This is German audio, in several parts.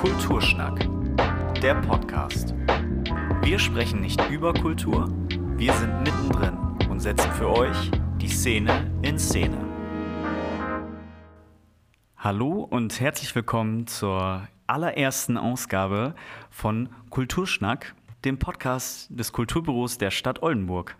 Kulturschnack, der Podcast. Wir sprechen nicht über Kultur, wir sind mittendrin und setzen für euch die Szene in Szene. Hallo und herzlich willkommen zur allerersten Ausgabe von Kulturschnack, dem Podcast des Kulturbüros der Stadt Oldenburg.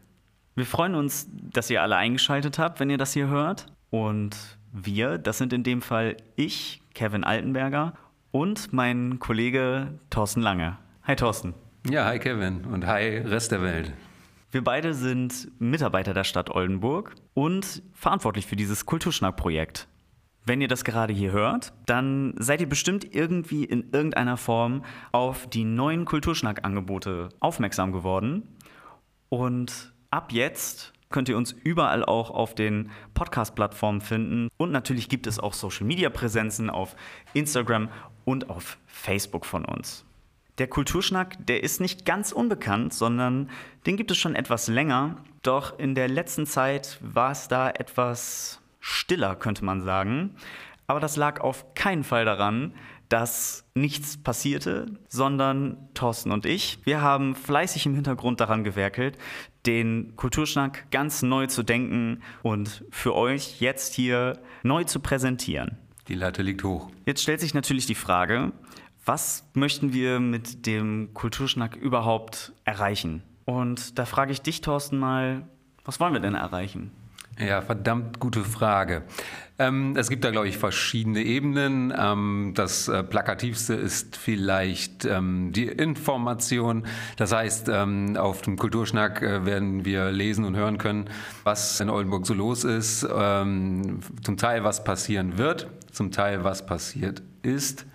Wir freuen uns, dass ihr alle eingeschaltet habt, wenn ihr das hier hört. Und wir, das sind in dem Fall ich, Kevin Altenberger und mein Kollege Thorsten Lange. Hi Thorsten. Ja, hi Kevin und hi Rest der Welt. Wir beide sind Mitarbeiter der Stadt Oldenburg und verantwortlich für dieses Kulturschnack-Projekt. Wenn ihr das gerade hier hört, dann seid ihr bestimmt irgendwie in irgendeiner Form auf die neuen Kulturschnack-Angebote aufmerksam geworden. Und ab jetzt könnt ihr uns überall auch auf den Podcast-Plattformen finden. Und natürlich gibt es auch Social-Media-Präsenzen auf Instagram und auf Facebook von uns. Der Kulturschnack, der ist nicht ganz unbekannt, sondern den gibt es schon etwas länger. Doch in der letzten Zeit war es da etwas stiller, könnte man sagen. Aber das lag auf keinen Fall daran, dass nichts passierte, sondern Thorsten und ich, wir haben fleißig im Hintergrund daran gewerkelt, den Kulturschnack ganz neu zu denken und für euch jetzt hier neu zu präsentieren. Die Latte liegt hoch. Jetzt stellt sich natürlich die Frage, was möchten wir mit dem Kulturschnack überhaupt erreichen? Und da frage ich dich, Thorsten, mal, was wollen wir denn erreichen? Ja, verdammt gute Frage. Ähm, es gibt da, glaube ich, verschiedene Ebenen. Ähm, das äh, Plakativste ist vielleicht ähm, die Information. Das heißt, auf dem Kulturschnack äh, werden wir lesen und hören können, was in Oldenburg so los ist. Zum Teil, was passieren wird, zum Teil, was passiert ist.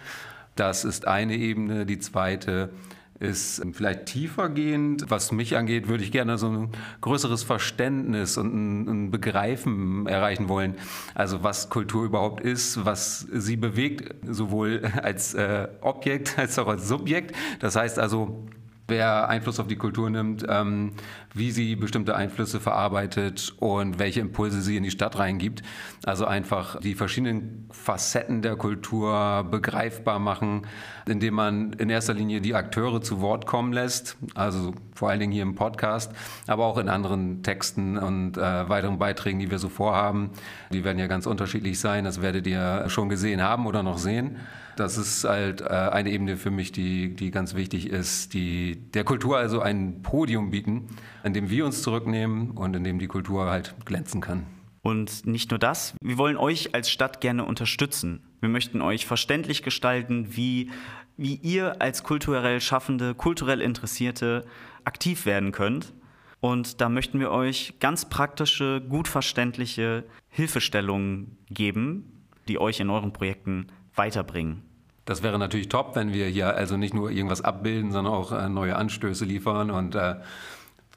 Das ist eine Ebene. Die zweite ist vielleicht tiefergehend. Was mich angeht, würde ich gerne so ein größeres Verständnis und ein, ein, Begreifen erreichen wollen. Also was Kultur überhaupt ist, was sie bewegt, sowohl als äh, Objekt als auch als Subjekt. Das heißt also, wer Einfluss auf die Kultur nimmt, ähm, wie sie bestimmte Einflüsse verarbeitet und welche Impulse sie in die Stadt reingibt. Also einfach die verschiedenen Facetten der Kultur begreifbar machen, indem man in erster Linie die Akteure zu Wort kommen lässt, also vor allen Dingen hier im Podcast, aber auch in anderen Texten und äh, weiteren Beiträgen, die wir so vorhaben. Die werden ja ganz unterschiedlich sein, das werdet ihr schon gesehen haben oder noch sehen. Das ist halt äh, eine Ebene für mich, die, die ganz wichtig ist, die der Kultur also ein Podium bieten, an dem wir uns zurücknehmen und in dem die Kultur halt glänzen kann. Und nicht nur das, wir wollen euch als Stadt gerne unterstützen. Wir möchten euch verständlich gestalten, wie, wie ihr als kulturell Schaffende, kulturell Interessierte aktiv werden könnt. Und da möchten wir euch ganz praktische, gut verständliche Hilfestellungen geben, die euch in euren Projekten weiterbringen. Das wäre natürlich top, wenn wir hier also nicht nur irgendwas abbilden, sondern auch äh, neue Anstöße liefern und äh,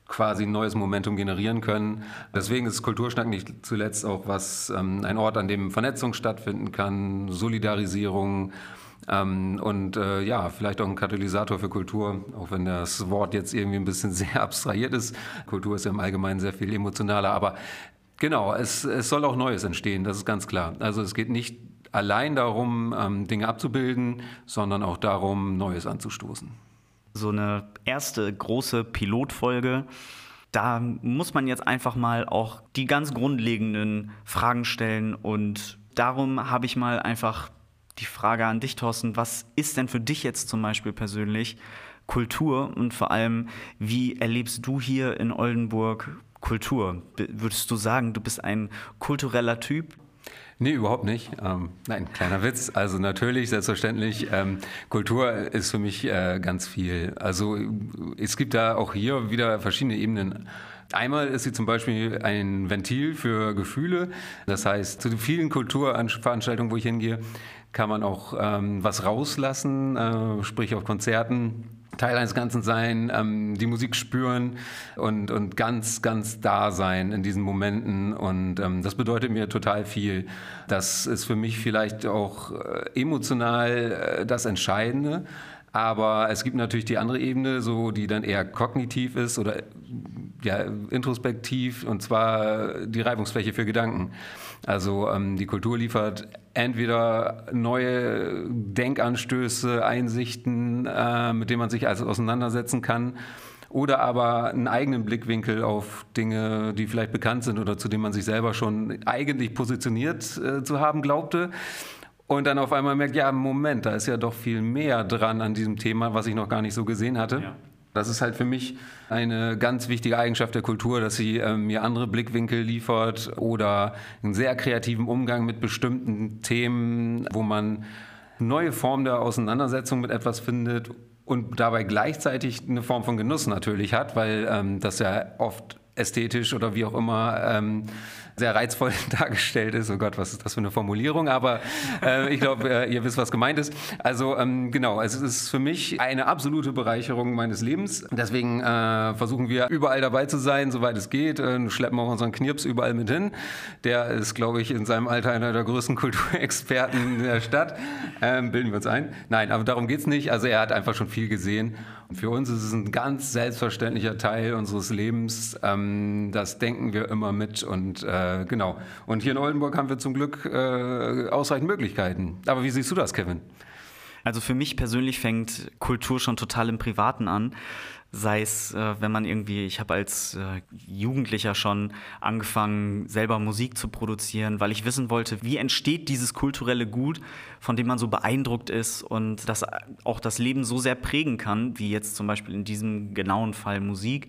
quasi ein neues Momentum generieren können. Deswegen ist Kulturschnack nicht zuletzt auch was, ähm, ein Ort, an dem Vernetzung stattfinden kann, Solidarisierung ähm, und äh, ja, vielleicht auch ein Katalysator für Kultur, auch wenn das Wort jetzt irgendwie ein bisschen sehr abstrahiert ist. Kultur ist ja im Allgemeinen sehr viel emotionaler, aber Genau, es, es soll auch Neues entstehen, das ist ganz klar. Also es geht nicht allein darum, ähm, Dinge abzubilden, sondern auch darum, Neues anzustoßen. So eine erste große Pilotfolge, da muss man jetzt einfach mal auch die ganz grundlegenden Fragen stellen und darum habe ich mal einfach die Frage an dich, Thorsten, was ist denn für dich jetzt zum Beispiel persönlich Kultur und vor allem, wie erlebst du hier in Oldenburg Kultur? Würdest du sagen, du bist ein kultureller Typ? Nee, überhaupt nicht. Ähm, nein, kleiner Witz. Also natürlich, selbstverständlich. Ähm, Kultur ist für mich äh, ganz viel. Also es gibt da auch hier wieder verschiedene Ebenen. Einmal ist sie zum Beispiel ein Ventil für Gefühle. Das heißt, zu vielen Kulturveranstaltungen, wo ich hingehe, kann man auch ähm, was rauslassen, äh, sprich auf Konzerten Teil eines Ganzen sein, ähm, die Musik spüren und, und ganz, ganz da sein in diesen Momenten. Und ähm, das bedeutet mir total viel. Das ist für mich vielleicht auch äh, emotional äh, das Entscheidende. Aber es gibt natürlich die andere Ebene, so die dann eher kognitiv ist oder ja, introspektiv und zwar die Reibungsfläche für Gedanken. Also ähm, die Kultur liefert entweder neue Denkanstöße, Einsichten, äh, mit denen man sich also auseinandersetzen kann, oder aber einen eigenen Blickwinkel auf Dinge, die vielleicht bekannt sind oder zu denen man sich selber schon eigentlich positioniert äh, zu haben glaubte. Und dann auf einmal merkt, ja, Moment, da ist ja doch viel mehr dran an diesem Thema, was ich noch gar nicht so gesehen hatte. Ja. Das ist halt für mich eine ganz wichtige Eigenschaft der Kultur, dass sie äh, mir andere Blickwinkel liefert oder einen sehr kreativen Umgang mit bestimmten Themen, wo man neue Formen der Auseinandersetzung mit etwas findet und dabei gleichzeitig eine Form von Genuss natürlich hat, weil ähm, das ja oft ästhetisch oder wie auch immer ähm, sehr reizvoll dargestellt ist. Oh Gott, was ist das für eine Formulierung? Aber äh, ich glaube, äh, ihr wisst, was gemeint ist. Also ähm, genau, es ist für mich eine absolute Bereicherung meines Lebens. Deswegen äh, versuchen wir überall dabei zu sein, soweit es geht. Äh, schleppen auch unseren Knirps überall mit hin. Der ist, glaube ich, in seinem Alter einer der größten Kulturexperten der Stadt. Ähm, bilden wir uns ein. Nein, aber darum geht es nicht. Also er hat einfach schon viel gesehen. Und für uns ist es ein ganz selbstverständlicher Teil unseres Lebens. Ähm, das denken wir immer mit und äh, äh, genau. Und hier in Oldenburg haben wir zum Glück äh, ausreichend Möglichkeiten. Aber wie siehst du das, Kevin? Also für mich persönlich fängt Kultur schon total im Privaten an. Sei es, äh, wenn man irgendwie, ich habe als äh, Jugendlicher schon angefangen, selber Musik zu produzieren, weil ich wissen wollte, wie entsteht dieses kulturelle Gut, von dem man so beeindruckt ist und das auch das Leben so sehr prägen kann, wie jetzt zum Beispiel in diesem genauen Fall Musik.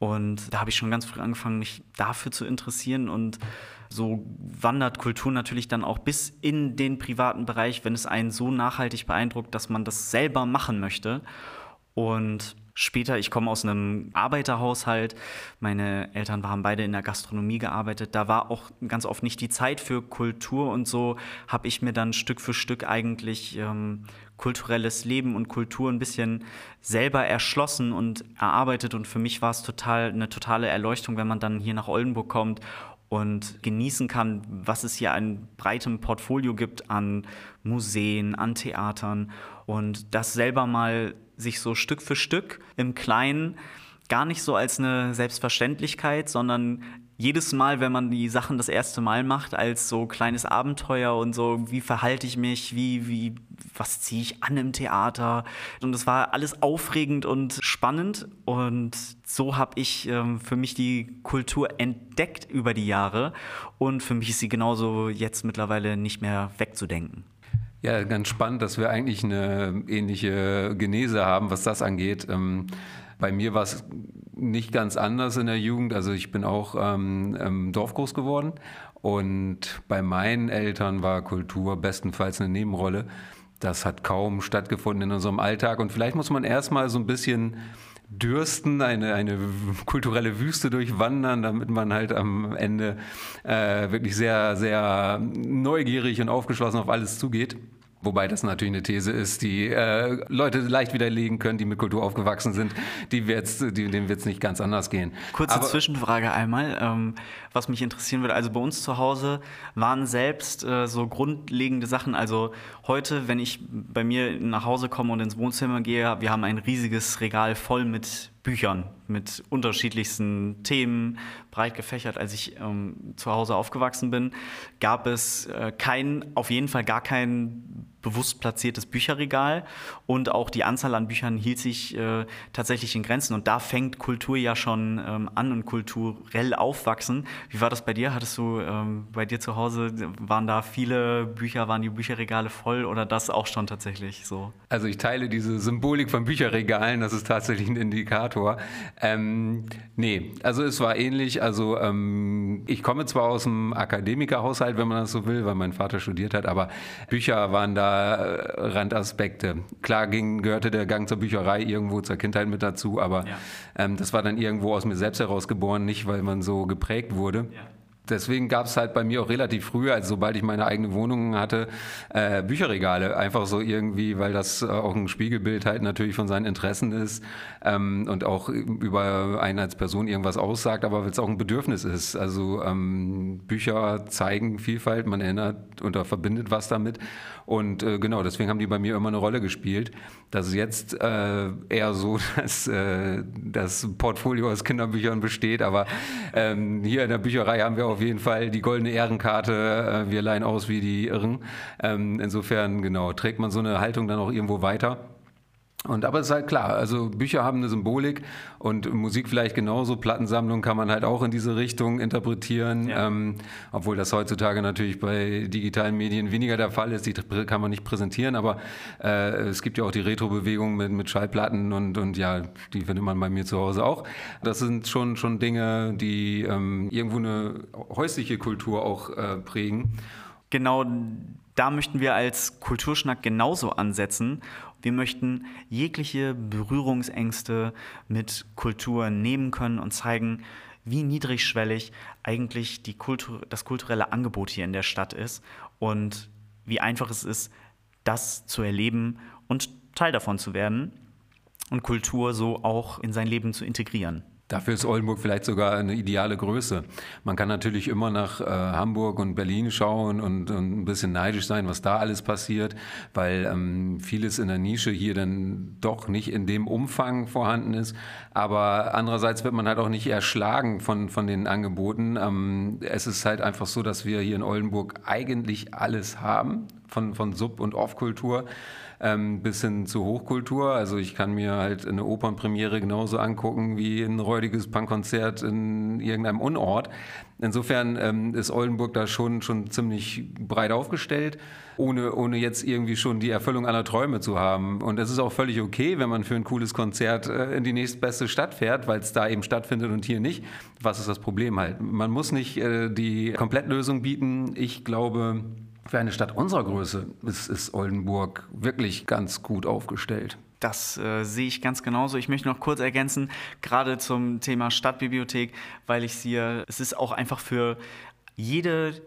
Und da habe ich schon ganz früh angefangen, mich dafür zu interessieren. Und so wandert Kultur natürlich dann auch bis in den privaten Bereich, wenn es einen so nachhaltig beeindruckt, dass man das selber machen möchte. Und später, ich komme aus einem Arbeiterhaushalt, meine Eltern haben beide in der Gastronomie gearbeitet, da war auch ganz oft nicht die Zeit für Kultur und so habe ich mir dann Stück für Stück eigentlich ähm, kulturelles Leben und Kultur ein bisschen selber erschlossen und erarbeitet. Und für mich war es total eine totale Erleuchtung, wenn man dann hier nach Oldenburg kommt und genießen kann, was es hier an breitem Portfolio gibt an Museen, an Theatern. Und das selber mal sich so Stück für Stück im Kleinen gar nicht so als eine Selbstverständlichkeit, sondern jedes Mal, wenn man die Sachen das erste Mal macht, als so kleines Abenteuer und so, wie verhalte ich mich, wie, wie, was ziehe ich an im Theater. Und es war alles aufregend und spannend. Und so habe ich ähm, für mich die Kultur entdeckt über die Jahre. Und für mich ist sie genauso jetzt mittlerweile nicht mehr wegzudenken. Ja, ganz spannend, dass wir eigentlich eine ähnliche Genese haben, was das angeht. Ähm, bei mir war es nicht ganz anders in der Jugend. Also ich bin auch ähm, im Dorf groß geworden und bei meinen Eltern war Kultur bestenfalls eine Nebenrolle. Das hat kaum stattgefunden in unserem Alltag und vielleicht muss man erstmal so ein bisschen dürsten, eine, eine kulturelle Wüste durchwandern, damit man halt am Ende äh, wirklich sehr, sehr neugierig und aufgeschlossen auf alles zugeht. Wobei das natürlich eine These ist, die äh, Leute leicht widerlegen können, die mit Kultur aufgewachsen sind. Die wird's, die, denen wird es nicht ganz anders gehen. Kurze Aber, Zwischenfrage einmal, ähm, was mich interessieren würde. Also bei uns zu Hause waren selbst äh, so grundlegende Sachen. Also heute, wenn ich bei mir nach Hause komme und ins Wohnzimmer gehe, wir haben ein riesiges Regal voll mit Büchern mit unterschiedlichsten Themen, breit gefächert. Als ich ähm, zu Hause aufgewachsen bin, gab es äh, kein, auf jeden Fall gar kein bewusst platziertes Bücherregal und auch die Anzahl an Büchern hielt sich äh, tatsächlich in Grenzen und da fängt Kultur ja schon ähm, an und kulturell aufwachsen. Wie war das bei dir? Hattest du ähm, bei dir zu Hause, waren da viele Bücher, waren die Bücherregale voll oder das auch schon tatsächlich so? Also ich teile diese Symbolik von Bücherregalen, das ist tatsächlich ein Indikator. Ähm, nee, also es war ähnlich. Also ähm, ich komme zwar aus einem Akademikerhaushalt, wenn man das so will, weil mein Vater studiert hat, aber Bücher waren da Randaspekte. Klar ging, gehörte der Gang zur Bücherei irgendwo zur Kindheit mit dazu, aber ja. ähm, das war dann irgendwo aus mir selbst herausgeboren, nicht weil man so geprägt wurde. Ja. Deswegen gab es halt bei mir auch relativ früh, also sobald ich meine eigene Wohnung hatte, äh, Bücherregale. Einfach so irgendwie, weil das äh, auch ein Spiegelbild halt natürlich von seinen Interessen ist ähm, und auch über einen als Person irgendwas aussagt, aber weil es auch ein Bedürfnis ist. Also ähm, Bücher zeigen Vielfalt, man erinnert oder verbindet was damit. Und äh, genau, deswegen haben die bei mir immer eine Rolle gespielt. Das ist jetzt äh, eher so, dass äh, das Portfolio aus Kinderbüchern besteht, aber ähm, hier in der Bücherei haben wir auf jeden Fall die goldene Ehrenkarte. Äh, wir leihen aus wie die Irren. Ähm, insofern, genau, trägt man so eine Haltung dann auch irgendwo weiter. Und aber es ist halt klar, also Bücher haben eine Symbolik und Musik vielleicht genauso. Plattensammlung kann man halt auch in diese Richtung interpretieren, ja. ähm, obwohl das heutzutage natürlich bei digitalen Medien weniger der Fall ist. Die kann man nicht präsentieren, aber äh, es gibt ja auch die Retro-Bewegung mit, mit Schallplatten und, und ja, die findet man bei mir zu Hause auch. Das sind schon, schon Dinge, die ähm, irgendwo eine häusliche Kultur auch äh, prägen. Genau da möchten wir als Kulturschnack genauso ansetzen wir möchten jegliche Berührungsängste mit Kultur nehmen können und zeigen, wie niedrigschwellig eigentlich Kultur, das kulturelle Angebot hier in der Stadt ist und wie einfach es ist, das zu erleben und Teil davon zu werden und Kultur so auch in sein Leben zu integrieren. Dafür ist Oldenburg vielleicht sogar eine ideale Größe. Man kann natürlich immer nach äh, Hamburg und Berlin schauen und, und, ein bisschen neidisch sein, was da alles passiert, weil ähm, vieles in der Nische hier dann doch nicht in dem Umfang vorhanden ist. Aber andererseits wird man halt auch nicht erschlagen von, von den Angeboten. Ähm, es ist halt einfach so, dass wir hier in Oldenburg eigentlich alles haben von, von Sub- und Off-Kultur ähm, bis hin zu Hochkultur. Also ich kann mir halt eine Opernpremiere genauso angucken wie ein räudiges Punkkonzert in irgendeinem Unort. Insofern ähm, ist Oldenburg da schon, schon ziemlich breit aufgestellt, ohne, ohne jetzt irgendwie schon die Erfüllung aller Träume zu haben. Und es ist auch völlig okay, wenn man für ein cooles Konzert äh, in die nächstbeste Stadt fährt, weil es da eben stattfindet und hier nicht. Was ist das Problem halt? Man muss nicht äh, die Komplettlösung bieten. Ich glaube, für eine Stadt unserer Größe ist, ist Oldenburg wirklich ganz gut aufgestellt. Das äh, sehe ich ganz genauso. Ich möchte noch kurz ergänzen, gerade zum Thema Stadtbibliothek, weil ich sehe, es ist auch einfach für jede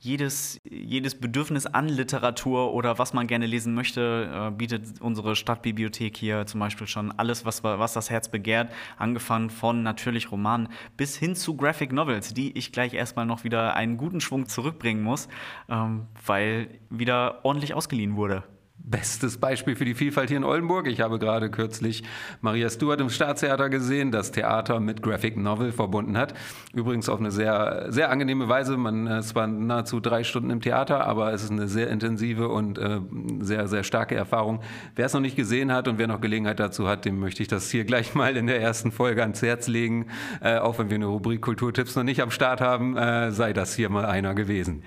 jedes, jedes Bedürfnis an Literatur oder was man gerne lesen möchte, äh, bietet unsere Stadtbibliothek hier zum Beispiel schon alles, was, was das Herz begehrt, angefangen von natürlich Romanen bis hin zu Graphic Novels, die ich gleich erstmal noch wieder einen guten Schwung zurückbringen muss, ähm, weil wieder ordentlich ausgeliehen wurde bestes Beispiel für die Vielfalt hier in Oldenburg. Ich habe gerade kürzlich Maria Stuart im Staatstheater gesehen, das Theater mit Graphic Novel verbunden hat. Übrigens auf eine sehr, sehr angenehme Weise. Man, es waren nahezu drei Stunden im Theater, aber es ist eine sehr intensive und äh, sehr, sehr starke Erfahrung. Wer es noch nicht gesehen hat und wer noch Gelegenheit dazu hat, dem möchte ich das hier gleich mal in der ersten Folge ans Herz legen. Äh, auch wenn wir eine Rubrik Kulturtipps noch nicht am Start haben, äh, sei das hier mal einer gewesen.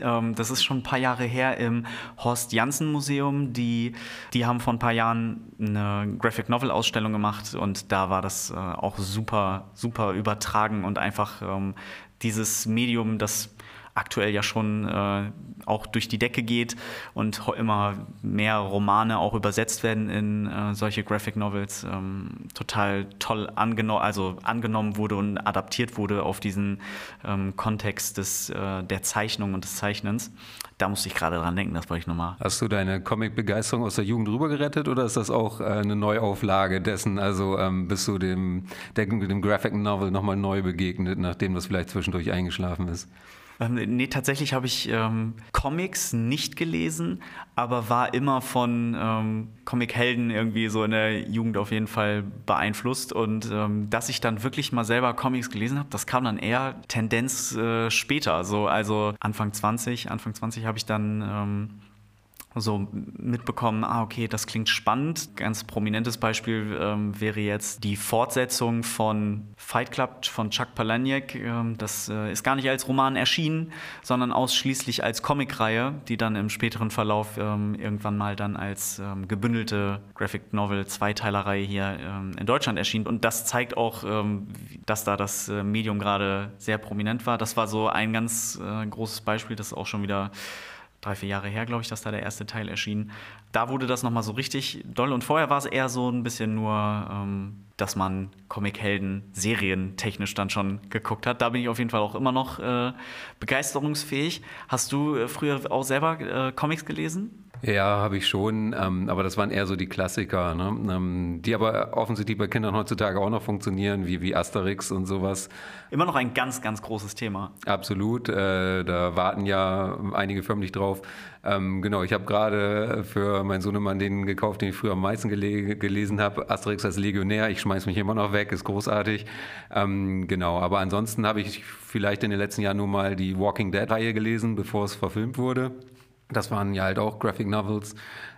Ähm, das ist schon ein paar Jahre her im Horst Janssen Museum. Die, die haben vor ein paar Jahren eine Graphic Novel Ausstellung gemacht und da war das äh, auch super, super übertragen und einfach ähm, dieses Medium, das aktuell ja schon äh, auch durch die Decke geht und immer mehr Romane auch übersetzt werden in äh, solche Graphic Novels, ähm, total toll angeno also angenommen wurde und adaptiert wurde auf diesen ähm, Kontext des, äh, der Zeichnung und des Zeichnens. Da musste ich gerade dran denken, das wollte ich nochmal. Hast du deine Comic-Begeisterung aus der Jugend rübergerettet oder ist das auch äh, eine Neuauflage dessen? Also ähm, bist du dem, dem Graphic Novel nochmal neu begegnet, nachdem das vielleicht zwischendurch eingeschlafen ist? Ähm, nee, tatsächlich habe ich ähm, Comics nicht gelesen, aber war immer von ähm, Comic-Helden irgendwie so in der Jugend auf jeden Fall beeinflusst. Und ähm, dass ich dann wirklich mal selber Comics gelesen habe, das kam dann eher Tendenz äh, später. So, also Anfang 20, Anfang 20 habe ich dann ähm, so mitbekommen, ah, okay, das klingt spannend. Ganz prominentes Beispiel ähm, wäre jetzt die Fortsetzung von Fight Club von Chuck Palahniuk. Ähm, das äh, ist gar nicht als Roman erschienen, sondern ausschließlich als Comicreihe, die dann im späteren Verlauf ähm, irgendwann mal dann als ähm, gebündelte Graphic Novel Zweiteilerreihe hier ähm, in Deutschland erschien. Und das zeigt auch, ähm, dass da das äh, Medium gerade sehr prominent war. Das war so ein ganz äh, großes Beispiel, das auch schon wieder drei, vier Jahre her, glaube ich, dass da der erste Teil erschien. Da wurde das nochmal so richtig doll. Und vorher war es eher so ein bisschen nur, ähm, dass man Comichelden serientechnisch dann schon geguckt hat. Da bin ich auf jeden Fall auch immer noch äh, begeisterungsfähig. Hast du äh, früher auch selber äh, Comics gelesen? Ja, habe ich schon, ähm, aber das waren eher so die Klassiker, ne? ähm, die aber offensichtlich bei Kindern heutzutage auch noch funktionieren, wie, wie Asterix und sowas. Immer noch ein ganz, ganz großes Thema. Absolut, äh, da warten ja einige förmlich drauf. Ähm, genau, ich habe gerade für meinen Sohnemann den gekauft, den ich früher am meisten gele gelesen habe, Asterix als Legionär. Ich schmeiß mich immer noch weg, ist großartig. Ähm, genau, aber ansonsten habe ich vielleicht in den letzten Jahren nur mal die Walking Dead-Reihe gelesen, bevor es verfilmt wurde. Das waren ja halt auch Graphic Novels.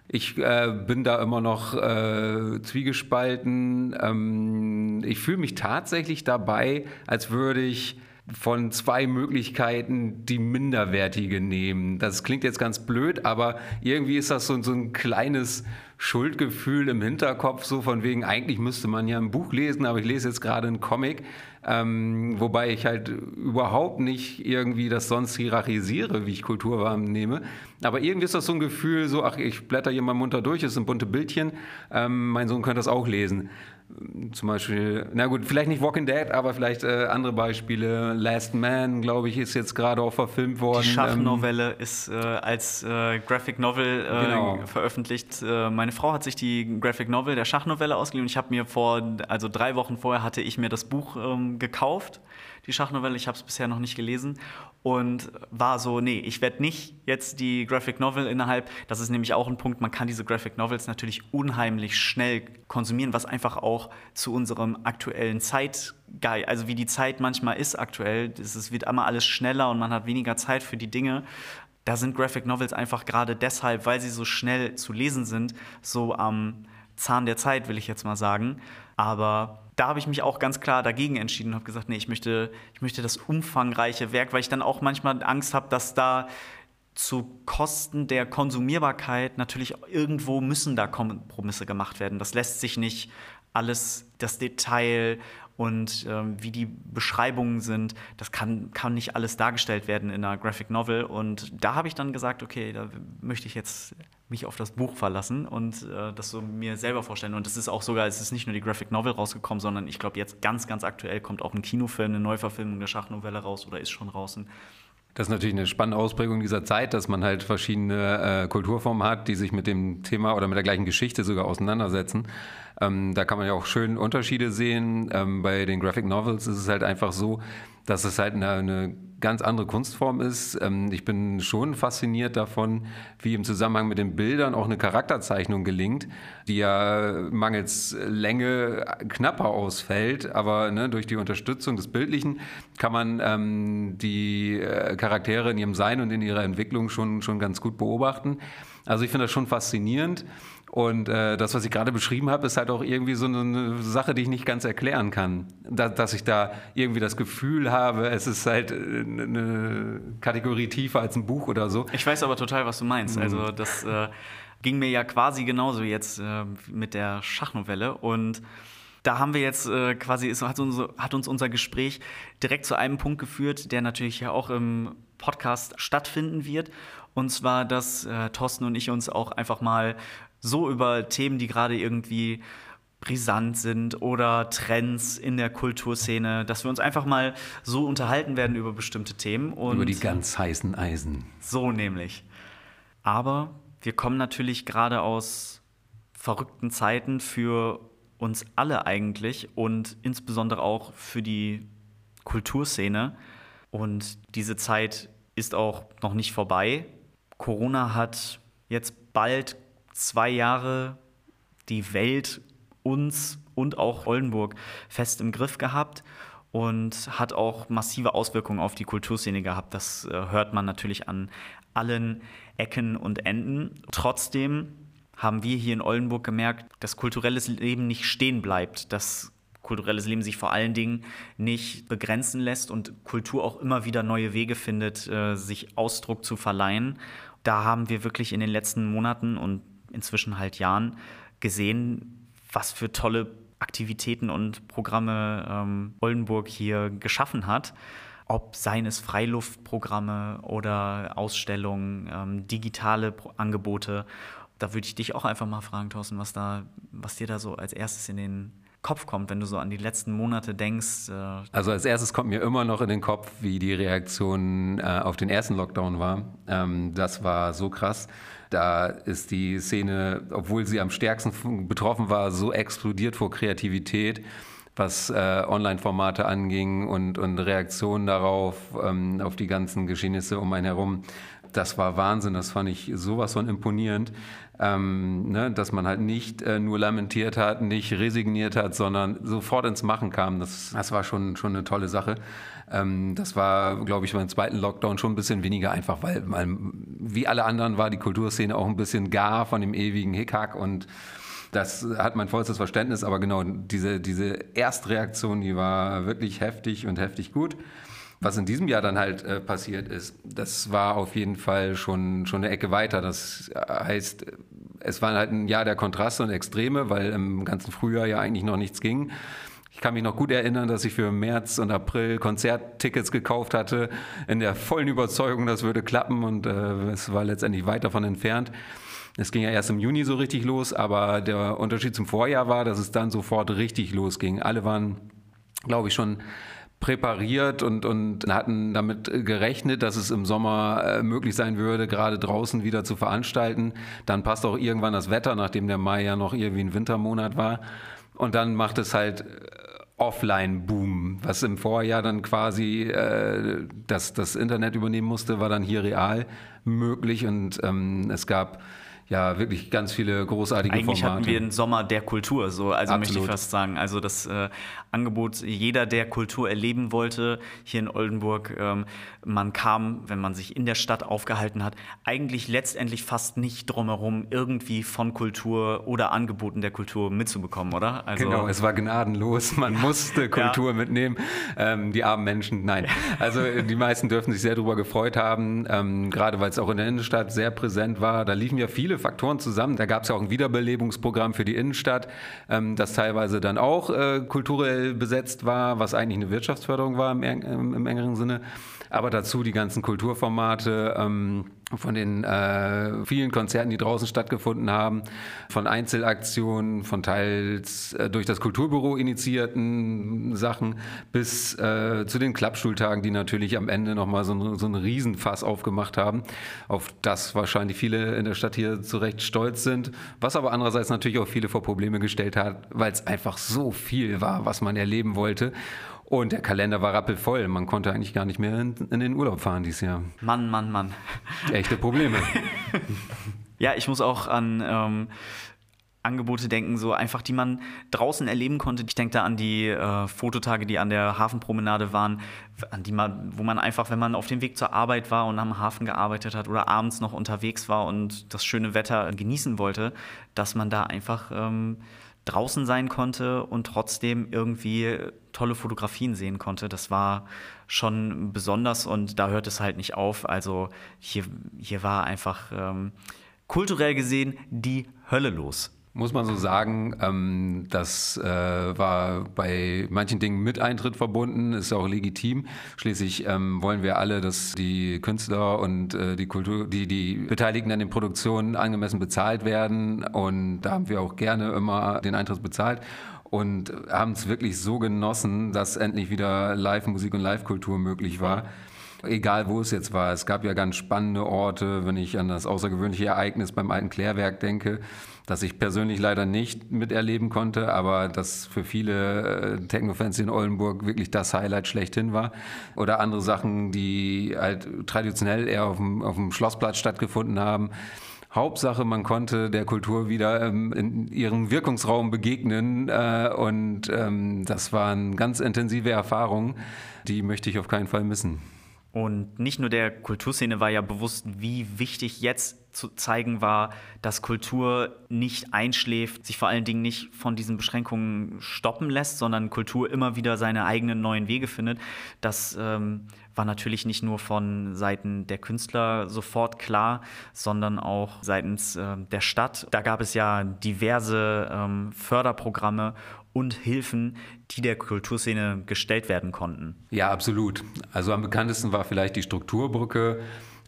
Ich äh, bin da immer noch äh, zwiegespalten. Ähm, ich fühle mich tatsächlich dabei, als würde ich von zwei Möglichkeiten die minderwertige nehmen. Das klingt jetzt ganz blöd, aber irgendwie ist das so, so ein kleines Schuldgefühl im Hinterkopf, so von wegen, eigentlich müsste man ja ein Buch lesen, aber ich lese jetzt gerade einen Comic. Ähm, wobei ich halt überhaupt nicht irgendwie das sonst hierarchisiere, wie ich Kultur wahrnehme. Aber irgendwie ist das so ein Gefühl, so, ach, ich blätter hier mal munter durch, es sind bunte Bildchen, ähm, mein Sohn könnte das auch lesen zum Beispiel, na gut, vielleicht nicht Walking Dead, aber vielleicht äh, andere Beispiele. Last Man, glaube ich, ist jetzt gerade auch verfilmt worden. Die Schachnovelle ähm, ist äh, als äh, Graphic Novel äh, genau. veröffentlicht. Äh, meine Frau hat sich die Graphic Novel der Schachnovelle ausgeliehen und ich habe mir vor, also drei Wochen vorher hatte ich mir das Buch ähm, gekauft die Schachnovelle. Ich habe es bisher noch nicht gelesen und war so, nee, ich werde nicht jetzt die Graphic Novel innerhalb, das ist nämlich auch ein Punkt, man kann diese Graphic Novels natürlich unheimlich schnell konsumieren, was einfach auch zu unserem aktuellen Zeitgeist, also wie die Zeit manchmal ist aktuell, es wird immer alles schneller und man hat weniger Zeit für die Dinge. Da sind Graphic Novels einfach gerade deshalb, weil sie so schnell zu lesen sind, so am Zahn der Zeit, will ich jetzt mal sagen. Aber da habe ich mich auch ganz klar dagegen entschieden und habe gesagt, nee, ich möchte, ich möchte das umfangreiche Werk, weil ich dann auch manchmal Angst habe, dass da zu Kosten der Konsumierbarkeit natürlich irgendwo müssen da Kompromisse gemacht werden. Das lässt sich nicht alles, das Detail und ähm, wie die Beschreibungen sind, das kann, kann nicht alles dargestellt werden in einer Graphic Novel. Und da habe ich dann gesagt, okay, da möchte ich jetzt mich auf das Buch verlassen und äh, das so mir selber vorstellen. Und es ist auch sogar, es ist nicht nur die Graphic Novel rausgekommen, sondern ich glaube, jetzt ganz, ganz aktuell kommt auch ein Kinofilm, eine Neuverfilmung der Schachnovelle raus oder ist schon draußen. Das ist natürlich eine spannende Ausprägung dieser Zeit, dass man halt verschiedene äh, Kulturformen hat, die sich mit dem Thema oder mit der gleichen Geschichte sogar auseinandersetzen. Ähm, da kann man ja auch schön Unterschiede sehen. Ähm, bei den Graphic Novels ist es halt einfach so, dass es halt eine, eine ganz andere Kunstform ist. Ähm, ich bin schon fasziniert davon, wie im Zusammenhang mit den Bildern auch eine Charakterzeichnung gelingt, die ja mangels Länge knapper ausfällt, aber ne, durch die Unterstützung des Bildlichen kann man ähm, die äh, Charaktere in ihrem Sein und in ihrer Entwicklung schon, schon ganz gut beobachten. Also ich finde das schon faszinierend. Und äh, das, was ich gerade beschrieben habe, ist halt auch irgendwie so eine Sache, die ich nicht ganz erklären kann. Da, dass ich da irgendwie das Gefühl habe, es ist halt äh, eine Kategorie tiefer als ein Buch oder so. Ich weiß aber total, was du meinst. Mhm. Also das äh, ging mir ja quasi genauso jetzt äh, mit der Schachnovelle. Und da haben wir jetzt äh, quasi, ist, hat, uns, hat uns unser Gespräch direkt zu einem Punkt geführt, der natürlich ja auch im Podcast stattfinden wird. Und zwar, dass äh, Thorsten und ich uns auch einfach mal so über Themen, die gerade irgendwie brisant sind oder Trends in der Kulturszene, dass wir uns einfach mal so unterhalten werden über bestimmte Themen. Und über die ganz heißen Eisen. So nämlich. Aber wir kommen natürlich gerade aus verrückten Zeiten für uns alle eigentlich und insbesondere auch für die Kulturszene. Und diese Zeit ist auch noch nicht vorbei. Corona hat jetzt bald zwei Jahre die Welt, uns und auch Oldenburg fest im Griff gehabt und hat auch massive Auswirkungen auf die Kulturszene gehabt. Das äh, hört man natürlich an allen Ecken und Enden. Trotzdem haben wir hier in Oldenburg gemerkt, dass kulturelles Leben nicht stehen bleibt, dass kulturelles Leben sich vor allen Dingen nicht begrenzen lässt und Kultur auch immer wieder neue Wege findet, äh, sich Ausdruck zu verleihen. Da haben wir wirklich in den letzten Monaten und inzwischen halt Jahren gesehen, was für tolle Aktivitäten und Programme ähm, Oldenburg hier geschaffen hat. ob seien es Freiluftprogramme oder Ausstellungen, ähm, digitale Pro Angebote. Da würde ich dich auch einfach mal fragen, Thorsten, was, da, was dir da so als erstes in den Kopf kommt, wenn du so an die letzten Monate denkst? Äh also als erstes kommt mir immer noch in den Kopf, wie die Reaktion äh, auf den ersten Lockdown war. Ähm, das war so krass. Da ist die Szene, obwohl sie am stärksten betroffen war, so explodiert vor Kreativität was äh, Online-Formate anging und, und Reaktionen darauf, ähm, auf die ganzen Geschehnisse um einen herum. Das war Wahnsinn, das fand ich sowas von imponierend ähm, ne, dass man halt nicht äh, nur lamentiert hat, nicht resigniert hat, sondern sofort ins Machen kam. Das, das war schon, schon eine tolle Sache. Ähm, das war, glaube ich, beim zweiten Lockdown schon ein bisschen weniger einfach, weil, weil wie alle anderen war die Kulturszene auch ein bisschen gar von dem ewigen Hickhack und das hat mein vollstes Verständnis, aber genau, diese, diese Erstreaktion, die war wirklich heftig und heftig gut. Was in diesem Jahr dann halt äh, passiert ist, das war auf jeden Fall schon, schon eine Ecke weiter. Das heißt, es war halt ein Jahr der Kontraste und Extreme, weil im ganzen Frühjahr ja eigentlich noch nichts ging. Kann mich noch gut erinnern, dass ich für März und April Konzerttickets gekauft hatte, in der vollen Überzeugung, das würde klappen und äh, es war letztendlich weit davon entfernt. Es ging ja erst im Juni so richtig los, aber der Unterschied zum Vorjahr war, dass es dann sofort richtig losging. Alle waren, glaube ich, schon präpariert und, und hatten damit gerechnet, dass es im Sommer äh, möglich sein würde, gerade draußen wieder zu veranstalten. Dann passt auch irgendwann das Wetter, nachdem der Mai ja noch irgendwie ein Wintermonat war. Und dann macht es halt äh, Offline-Boom, was im Vorjahr dann quasi äh, das, das Internet übernehmen musste, war dann hier real möglich. Und ähm, es gab ja wirklich ganz viele großartige Eigentlich Formate. hatten wir einen Sommer der Kultur, so also Absolut. möchte ich fast sagen. Also das äh, Angebot, jeder, der Kultur erleben wollte, hier in Oldenburg, ähm, man kam, wenn man sich in der Stadt aufgehalten hat, eigentlich letztendlich fast nicht drumherum, irgendwie von Kultur oder Angeboten der Kultur mitzubekommen, oder? Also, genau, es war gnadenlos. Man musste Kultur ja. mitnehmen. Ähm, die armen Menschen, nein. Also die meisten dürfen sich sehr darüber gefreut haben, ähm, gerade weil es auch in der Innenstadt sehr präsent war. Da liefen ja viele Faktoren zusammen. Da gab es ja auch ein Wiederbelebungsprogramm für die Innenstadt, ähm, das teilweise dann auch äh, kulturell besetzt war, was eigentlich eine Wirtschaftsförderung war im, im, im engeren Sinne. Aber dazu die ganzen Kulturformate. Ähm, von den äh, vielen Konzerten, die draußen stattgefunden haben, von Einzelaktionen, von teils äh, durch das Kulturbüro initiierten Sachen bis äh, zu den Klappschultagen, die natürlich am Ende nochmal so, so einen Riesenfass aufgemacht haben, auf das wahrscheinlich viele in der Stadt hier zu Recht stolz sind, was aber andererseits natürlich auch viele vor Probleme gestellt hat, weil es einfach so viel war, was man erleben wollte. Und der Kalender war rappelvoll. Man konnte eigentlich gar nicht mehr in, in den Urlaub fahren dieses Jahr. Mann, Mann, Mann. Echte Probleme. ja, ich muss auch an ähm, Angebote denken, so einfach, die man draußen erleben konnte. Ich denke da an die äh, Fototage, die an der Hafenpromenade waren, an die man, wo man einfach, wenn man auf dem Weg zur Arbeit war und am Hafen gearbeitet hat oder abends noch unterwegs war und das schöne Wetter genießen wollte, dass man da einfach ähm, draußen sein konnte und trotzdem irgendwie tolle Fotografien sehen konnte. Das war schon besonders und da hört es halt nicht auf. Also hier, hier war einfach ähm, kulturell gesehen die Hölle los. Muss man so sagen, ähm, das äh, war bei manchen Dingen mit Eintritt verbunden, ist auch legitim. Schließlich ähm, wollen wir alle, dass die Künstler und äh, die Kultur, die, die Beteiligten an den Produktionen angemessen bezahlt werden. Und da haben wir auch gerne immer den Eintritt bezahlt und haben es wirklich so genossen, dass endlich wieder Live-Musik und Live-Kultur möglich war. Egal wo es jetzt war. Es gab ja ganz spannende Orte, wenn ich an das außergewöhnliche Ereignis beim alten Klärwerk denke, das ich persönlich leider nicht miterleben konnte, aber das für viele äh, Techno-Fans in Oldenburg wirklich das Highlight schlechthin war. Oder andere Sachen, die halt traditionell eher auf dem, auf dem Schlossplatz stattgefunden haben. Hauptsache, man konnte der Kultur wieder ähm, in ihrem Wirkungsraum begegnen äh, und ähm, das waren ganz intensive Erfahrungen, die möchte ich auf keinen Fall missen. Und nicht nur der Kulturszene war ja bewusst, wie wichtig jetzt zu zeigen war, dass Kultur nicht einschläft, sich vor allen Dingen nicht von diesen Beschränkungen stoppen lässt, sondern Kultur immer wieder seine eigenen neuen Wege findet. Das ähm, war natürlich nicht nur von Seiten der Künstler sofort klar, sondern auch seitens äh, der Stadt. Da gab es ja diverse ähm, Förderprogramme und Hilfen, die der Kulturszene gestellt werden konnten. Ja, absolut. Also am bekanntesten war vielleicht die Strukturbrücke,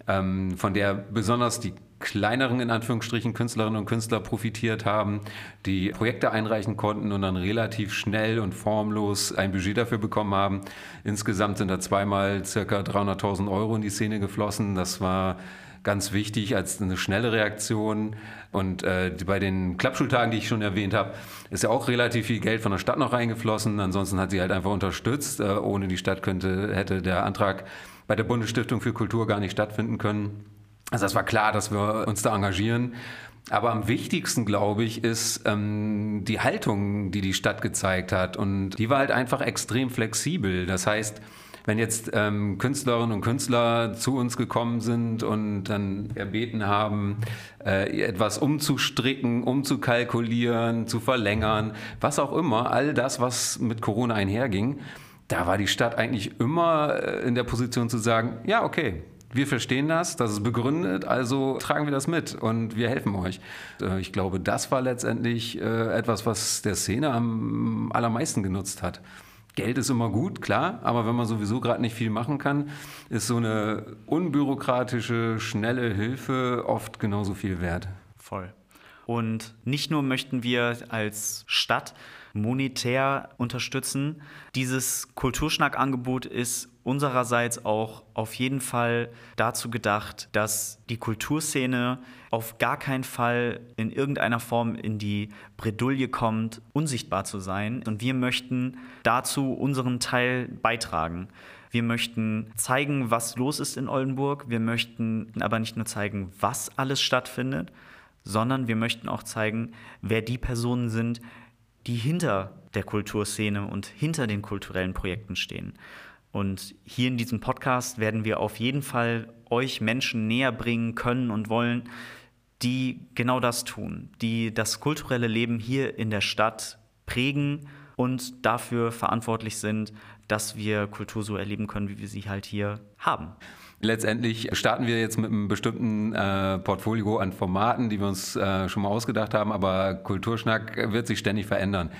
ähm, von der besonders die kleineren, in Anführungsstrichen, Künstlerinnen und Künstler profitiert haben, die Projekte einreichen konnten und dann relativ schnell und formlos ein Budget dafür bekommen haben. Insgesamt sind da zweimal circa 300.000 Euro in die Szene geflossen. Das war ganz wichtig als eine schnelle Reaktion. Und äh, bei den Klappschultagen, die ich schon erwähnt habe, ist ja auch relativ viel Geld von der Stadt noch reingeflossen. Ansonsten hat sie halt einfach unterstützt. Äh, ohne die Stadt könnte, hätte der Antrag bei der Bundesstiftung für Kultur gar nicht stattfinden können. Also das war klar, dass wir uns da engagieren. Aber am wichtigsten, glaube ich, ist ähm, die Haltung, die die Stadt gezeigt hat. Und die war halt einfach extrem flexibel. Das heißt, wenn jetzt ähm, Künstlerinnen und Künstler zu uns gekommen sind und dann erbeten haben, äh, etwas umzustricken, umzukalkulieren, zu verlängern, was auch immer, all das, was mit Corona einherging, da war die Stadt eigentlich immer äh, in der Position zu sagen, ja, okay, wir verstehen das, das ist begründet, also tragen wir das mit und wir helfen euch. Äh, ich glaube, das war letztendlich äh, etwas, was der Szene am allermeisten genutzt hat. Geld ist immer gut, klar, aber wenn man sowieso gerade nicht viel machen kann, ist so eine unbürokratische, schnelle Hilfe oft genauso viel wert. Voll. Und nicht nur möchten wir als Stadt monetär unterstützen. Dieses Kulturschnackangebot ist unsererseits auch auf jeden Fall dazu gedacht, dass die Kulturszene auf gar keinen Fall in irgendeiner Form in die Bredouille kommt, unsichtbar zu sein. Und wir möchten dazu unseren Teil beitragen. Wir möchten zeigen, was los ist in Oldenburg. Wir möchten aber nicht nur zeigen, was alles stattfindet, sondern wir möchten auch zeigen, wer die Personen sind, die hinter der Kulturszene und hinter den kulturellen Projekten stehen. Und hier in diesem Podcast werden wir auf jeden Fall euch Menschen näher bringen können und wollen, die genau das tun, die das kulturelle Leben hier in der Stadt prägen und dafür verantwortlich sind, dass wir Kultur so erleben können, wie wir sie halt hier haben. Letztendlich starten wir jetzt mit einem bestimmten äh, Portfolio an Formaten, die wir uns äh, schon mal ausgedacht haben, aber Kulturschnack wird sich ständig verändern.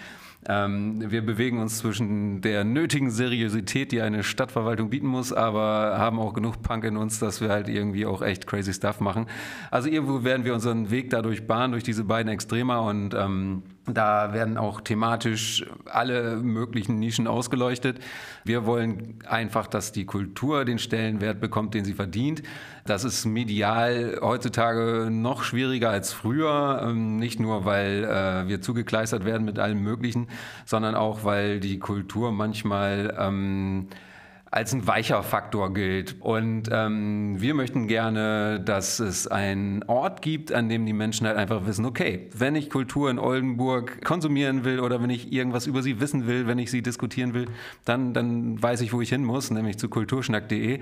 Ähm, wir bewegen uns zwischen der nötigen Seriosität, die eine Stadtverwaltung bieten muss, aber haben auch genug Punk in uns, dass wir halt irgendwie auch echt crazy Stuff machen. Also irgendwo werden wir unseren Weg dadurch bahnen, durch diese beiden Extremer und ähm, da werden auch thematisch alle möglichen Nischen ausgeleuchtet. Wir wollen einfach, dass die Kultur den Stellenwert bekommt, den sie verdient. Das ist medial heutzutage noch schwieriger als früher. Ähm, nicht nur, weil äh, wir zugekleistert werden mit allem Möglichen, sondern auch, weil die Kultur manchmal ähm, als ein weicher Faktor gilt. Und ähm, wir möchten gerne, dass es einen Ort gibt, an dem die Menschen halt einfach wissen, okay, wenn ich Kultur in Oldenburg konsumieren will oder wenn ich irgendwas über sie wissen will, wenn ich sie diskutieren will, dann, dann weiß ich, wo ich hin muss, nämlich zu kulturschnack.de.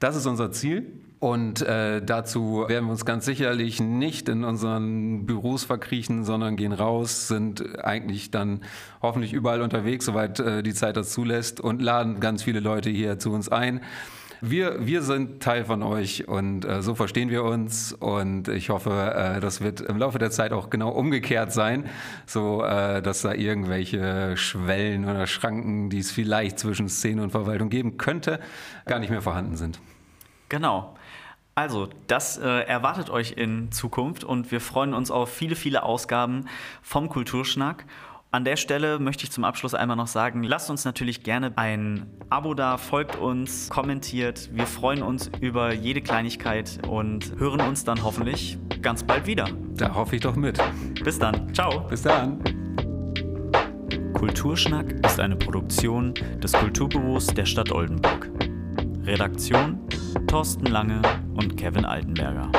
Das ist unser Ziel. Und äh, dazu werden wir uns ganz sicherlich nicht in unseren Büros verkriechen, sondern gehen raus, sind eigentlich dann hoffentlich überall unterwegs, soweit äh, die Zeit das zulässt und laden ganz viele Leute hier zu uns ein. Wir, wir sind Teil von euch und äh, so verstehen wir uns und ich hoffe, äh, das wird im Laufe der Zeit auch genau umgekehrt sein, so äh, dass da irgendwelche Schwellen oder Schranken, die es vielleicht zwischen Szene und Verwaltung geben könnte, gar nicht mehr vorhanden sind. Genau. Also, das äh, erwartet euch in Zukunft und wir freuen uns auf viele, viele Ausgaben vom Kulturschnack. An der Stelle möchte ich zum Abschluss einmal noch sagen, lasst uns natürlich gerne ein Abo da, folgt uns, kommentiert. Wir freuen uns über jede Kleinigkeit und hören uns dann hoffentlich ganz bald wieder. Da hoffe ich doch mit. Bis dann. Ciao. Bis dann. Kulturschnack ist eine Produktion des Kulturbüros der Stadt Oldenburg. Redaktion Thorsten Lange und Kevin Altenberger.